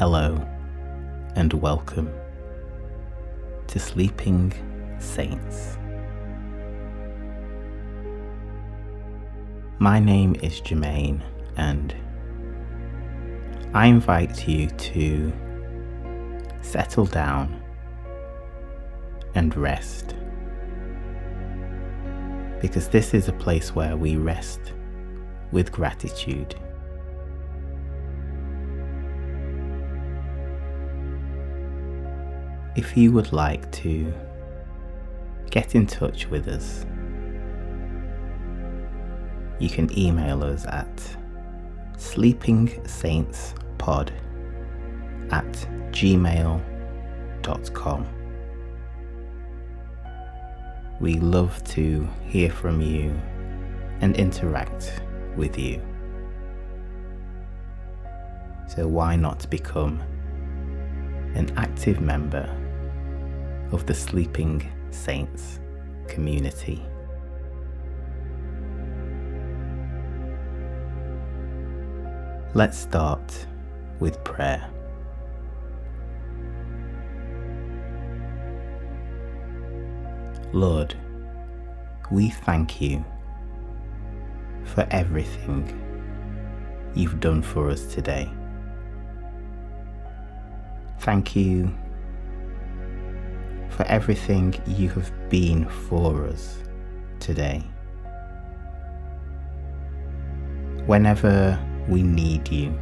Hello and welcome to Sleeping Saints. My name is Jermaine, and I invite you to settle down and rest. Because this is a place where we rest with gratitude. If you would like to get in touch with us, you can email us at sleepingsaintspod at gmail.com. We love to hear from you and interact with you. So, why not become an active member of the Sleeping Saints community? Let's start with prayer. Lord, we thank you for everything you've done for us today. Thank you for everything you have been for us today. Whenever we need you,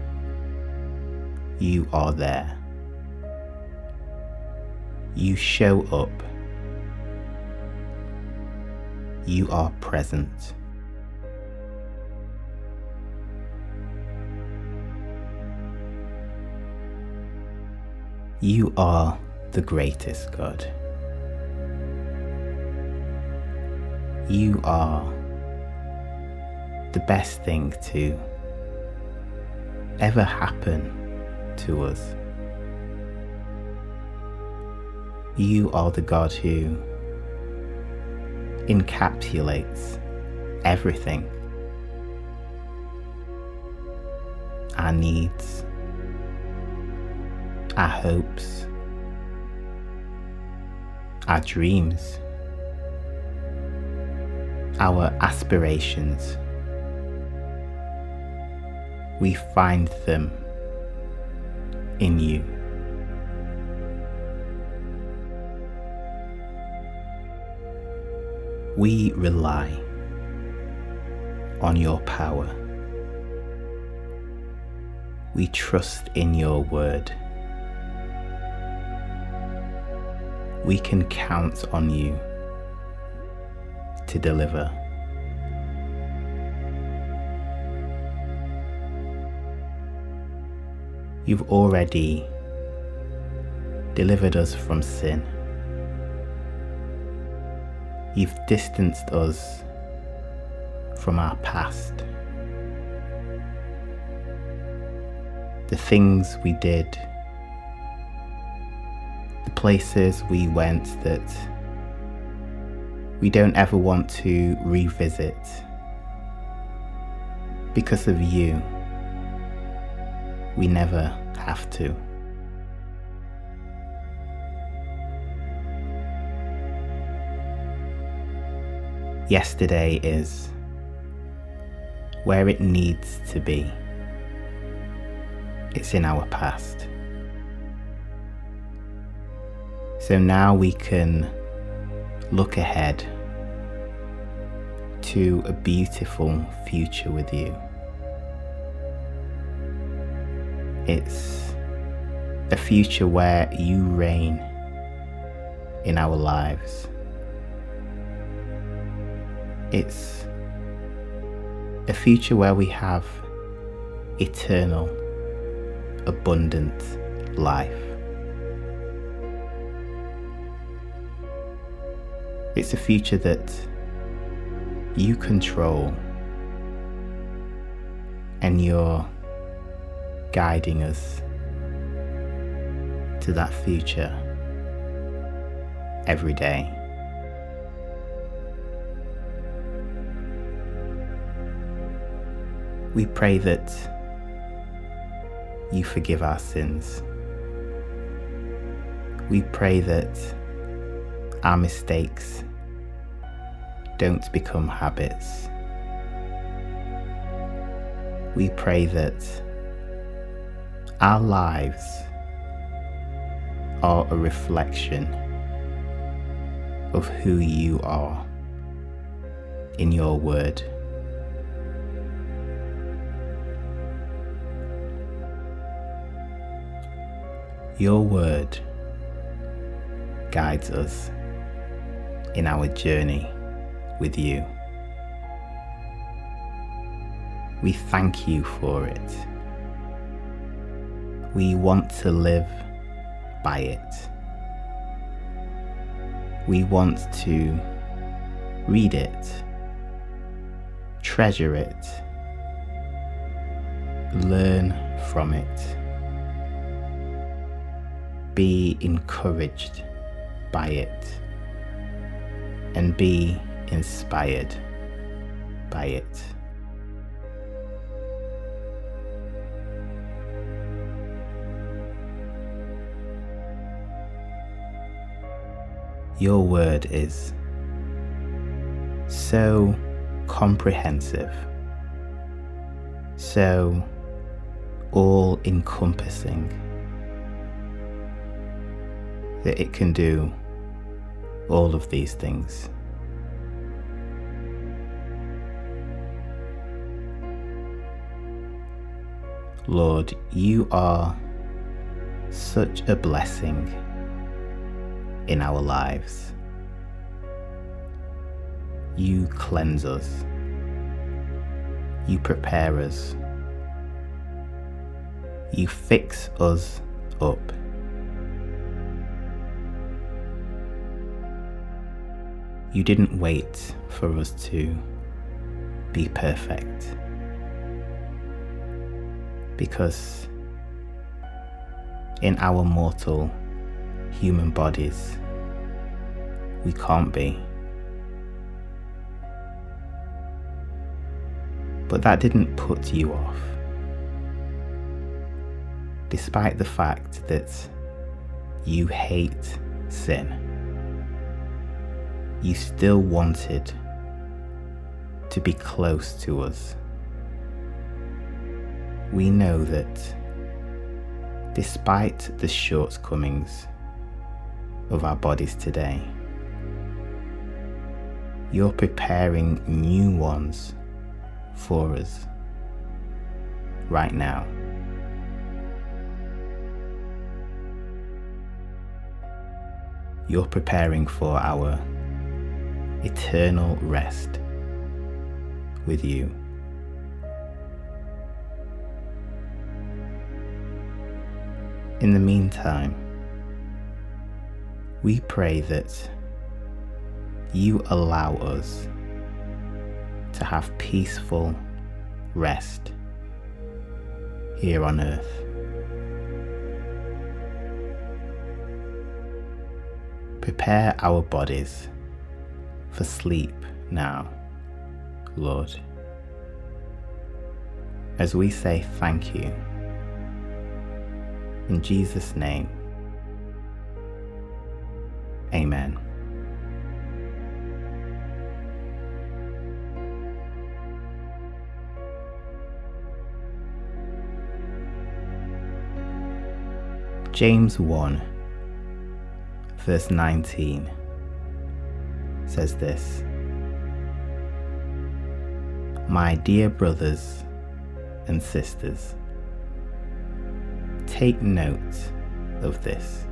you are there. You show up. You are present. You are the greatest God. You are the best thing to ever happen to us. You are the God who encapsulates everything our needs, our hopes, our dreams, our aspirations. We find them in you. We rely on your power. We trust in your word. We can count on you to deliver. You've already delivered us from sin. You've distanced us from our past. The things we did, the places we went that we don't ever want to revisit because of you we never have to. Yesterday is where it needs to be. It's in our past. So now we can look ahead to a beautiful future with you. It's a future where you reign in our lives. It's a future where we have eternal, abundant life. It's a future that you control and you're guiding us to that future every day. We pray that you forgive our sins We pray that our mistakes don't become habits. We pray that our lives are a reflection of who you are in your word. Your word guides us in our journey with you. We thank you for it. We want to live by it. We want to read it, treasure it, learn from it, be encouraged by it, and be inspired by it. Your word is so comprehensive, so all encompassing that it can do all of these things. Lord, you are such a blessing in our lives. You cleanse us. You prepare us. You fix us up. You didn't wait for us to be perfect. Because in our mortal human bodies, we can't be. But that didn't put you off. Despite the fact that you hate sin, you still wanted to be close to us. We know that despite the shortcomings of our bodies today, you're preparing new ones for us right now. You're preparing for our eternal rest with you. In the meantime, we pray that you allow us to have peaceful rest here on earth. Prepare our bodies for sleep now, Lord, as we say thank you. In Jesus' name, Amen. James 1, verse 19 says this My dear brothers and sisters, take note of this.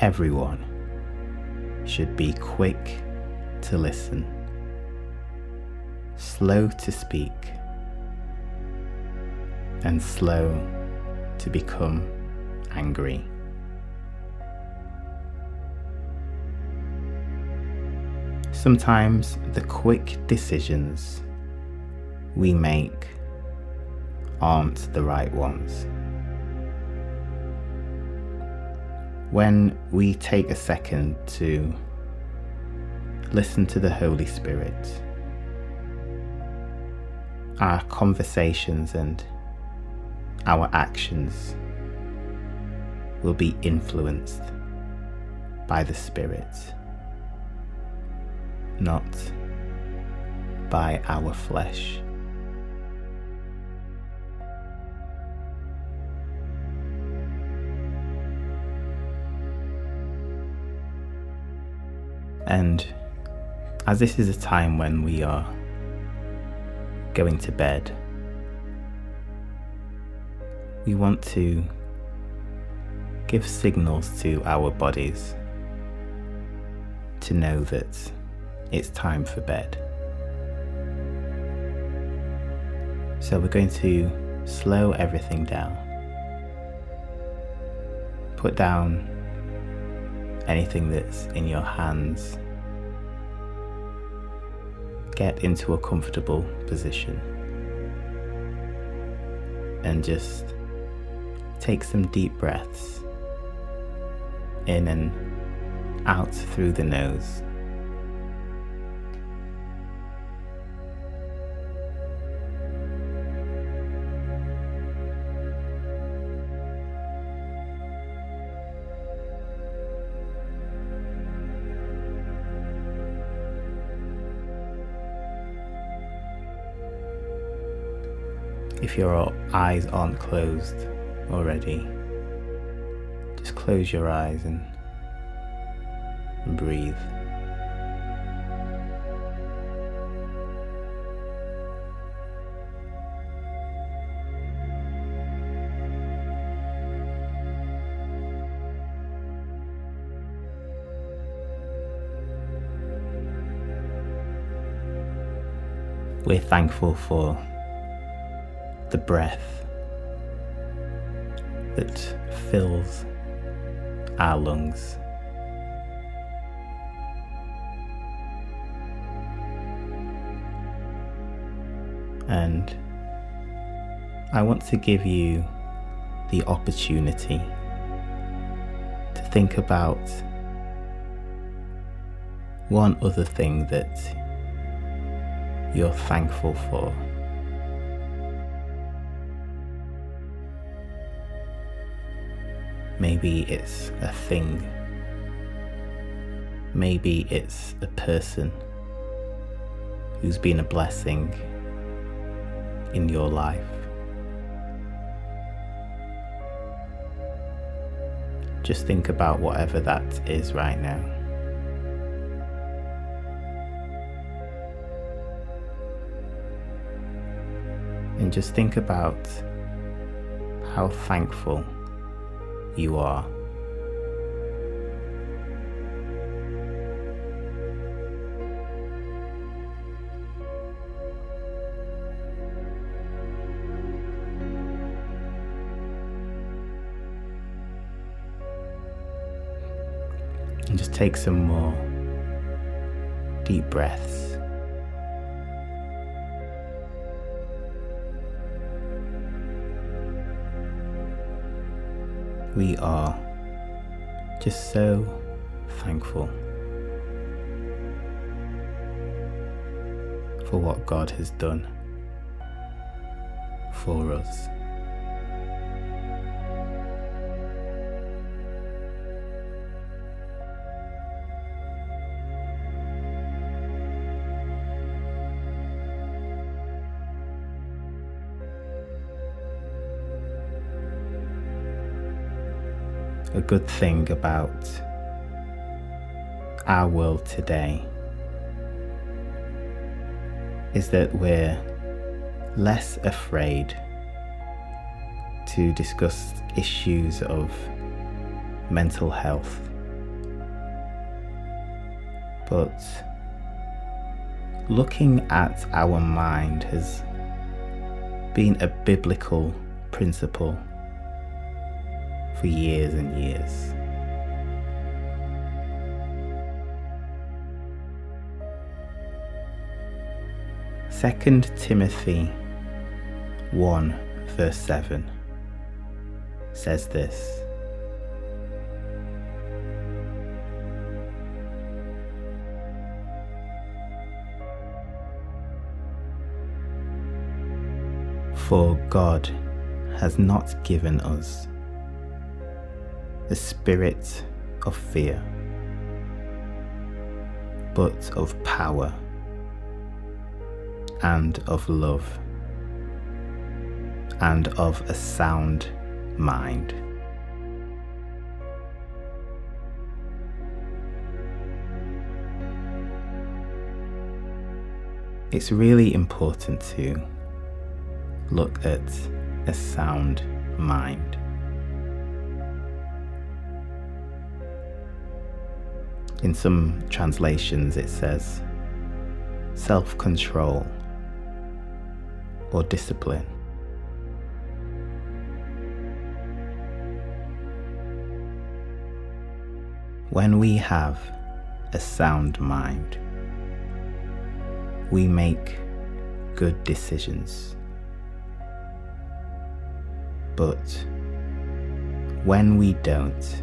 Everyone should be quick to listen, slow to speak and slow to become angry. Sometimes the quick decisions we make aren't the right ones. When we take a second to listen to the Holy Spirit, our conversations and our actions will be influenced by the Spirit, not by our flesh. And as this is a time when we are going to bed, we want to give signals to our bodies to know that it's time for bed. So we're going to slow everything down. Put down anything that's in your hands. Get into a comfortable position and just take some deep breaths in and out through the nose. If your eyes aren't closed already, just close your eyes and breathe. We're thankful for the breath that fills our lungs. And I want to give you the opportunity to think about one other thing that you're thankful for. Maybe it's a thing. Maybe it's a person who's been a blessing in your life. Just think about whatever that is right now. And just think about how thankful you are. And just take some more deep breaths. We are just so thankful for what God has done for us. A good thing about our world today is that we're less afraid to discuss issues of mental health. But looking at our mind has been a biblical principle for years and years. Second Timothy 1 verse 7 says this. For God has not given us the spirit of fear, but of power and of love and of a sound mind. It's really important to look at a sound mind. In some translations, it says self control or discipline. When we have a sound mind, we make good decisions. But when we don't,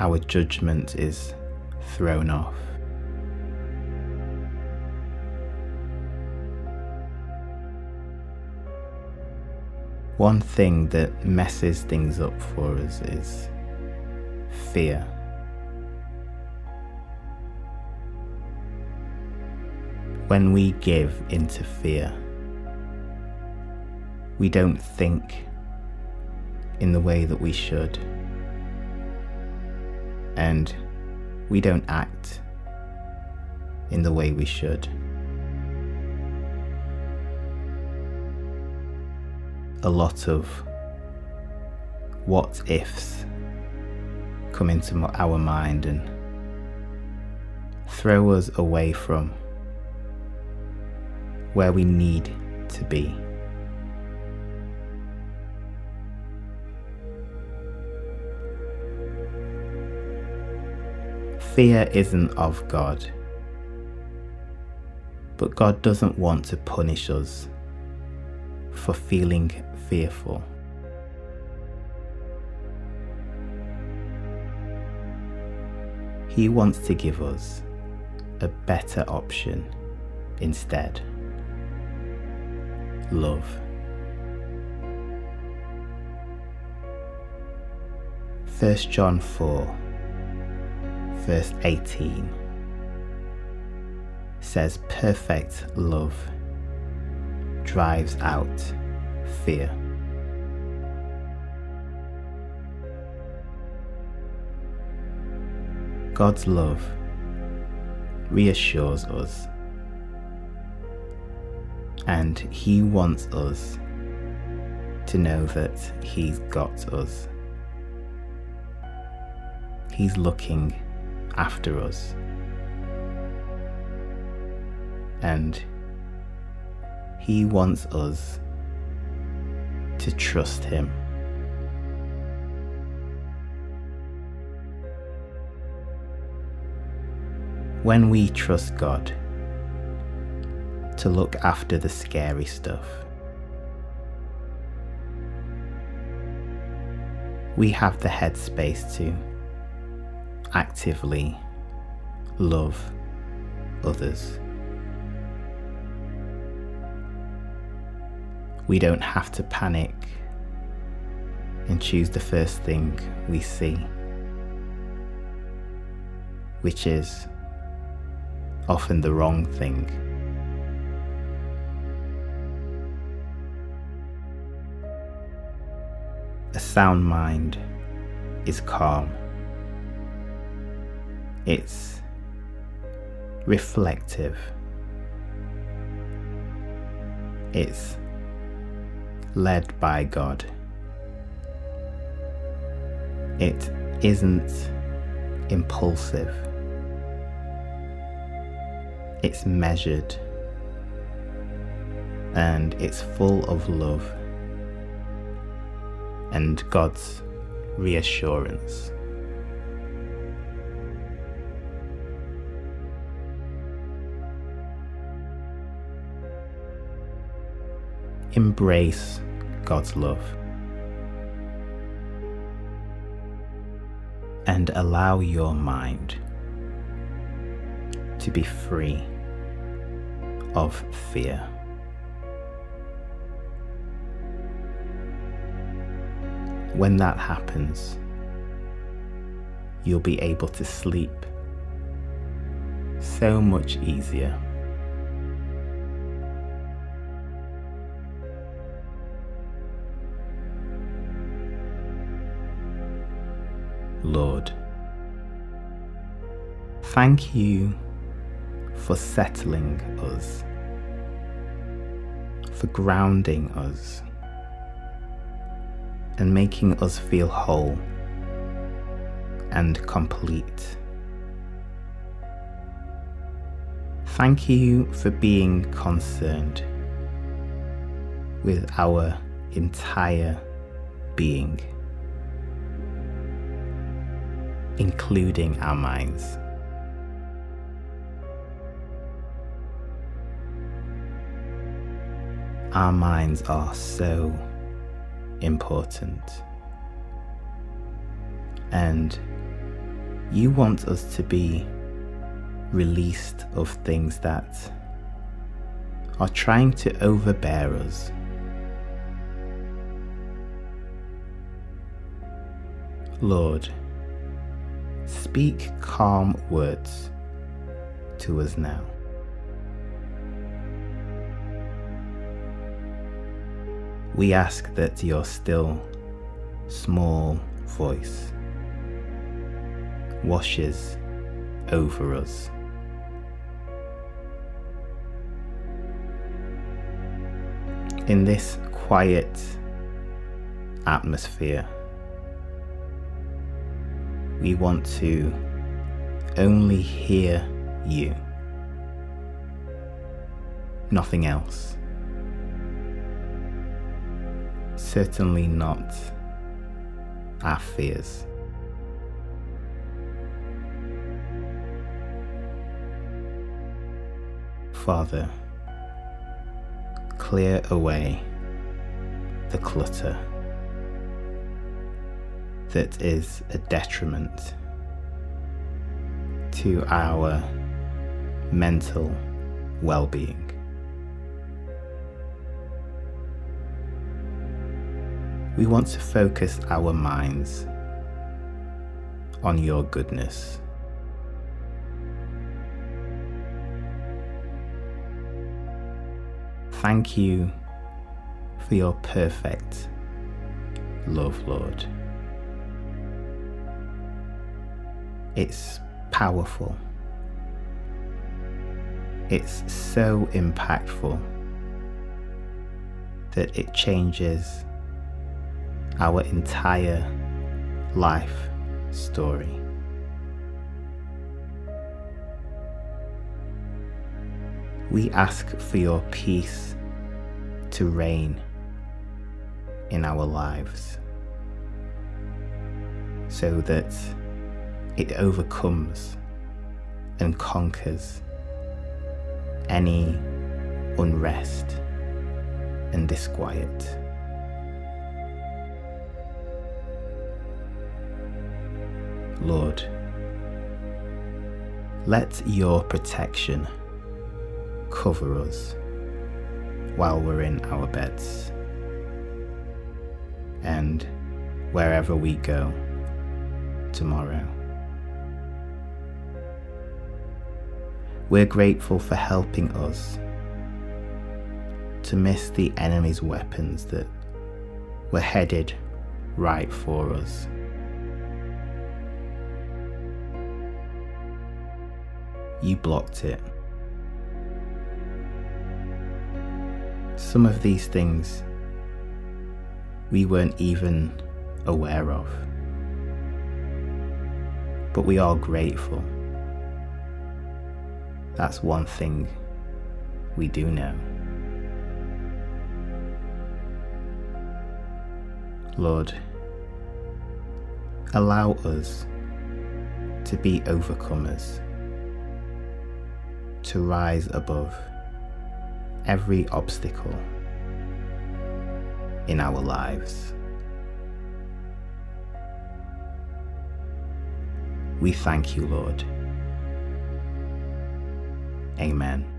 our judgment is thrown off. One thing that messes things up for us is fear. When we give into fear, we don't think in the way that we should, and we don't act in the way we should. A lot of what ifs come into our mind and throw us away from where we need to be. Fear isn't of God, but God doesn't want to punish us for feeling fearful. He wants to give us a better option instead. Love. First John 4, verse 18 says, Perfect love drives out fear. God's love reassures us, and He wants us to know that He's got us. He's looking after us. And He wants us to trust Him. when we trust God to look after the scary stuff. We have the headspace to actively love others. We don't have to panic and choose the first thing we see, which is often the wrong thing. A sound mind is calm. It's reflective. It's led by God. It isn't impulsive. It's measured and it's full of love and God's reassurance. Embrace God's love and allow your mind to be free of fear. when that happens, you'll be able to sleep so much easier. Thank you for settling us, for grounding us, and making us feel whole and complete. Thank you for being concerned with our entire being, including our minds. Our minds are so important. And you want us to be released of things that are trying to overbear us. Lord, speak calm words to us now. We ask that your still, small voice washes over us. In this quiet atmosphere, we want to only hear you, nothing else. Certainly not our fears. Father, clear away the clutter that is a detriment to our mental well being. We want to focus our minds on your goodness. Thank you for your perfect love, Lord. It's powerful. It's so impactful that it changes our entire life story. We ask for your peace to reign in our lives so that it overcomes and conquers any unrest and disquiet. Lord. Let your protection cover us while we're in our beds and wherever we go tomorrow. We're grateful for helping us to miss the enemy's weapons that were headed right for us. You blocked it. Some of these things we weren't even aware of. But we are grateful. That's one thing we do know. Lord, allow us to be overcomers to rise above every obstacle in our lives. We thank you, Lord. Amen.